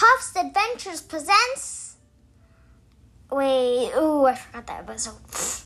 Puff's Adventures presents. Wait, oh, I forgot that episode.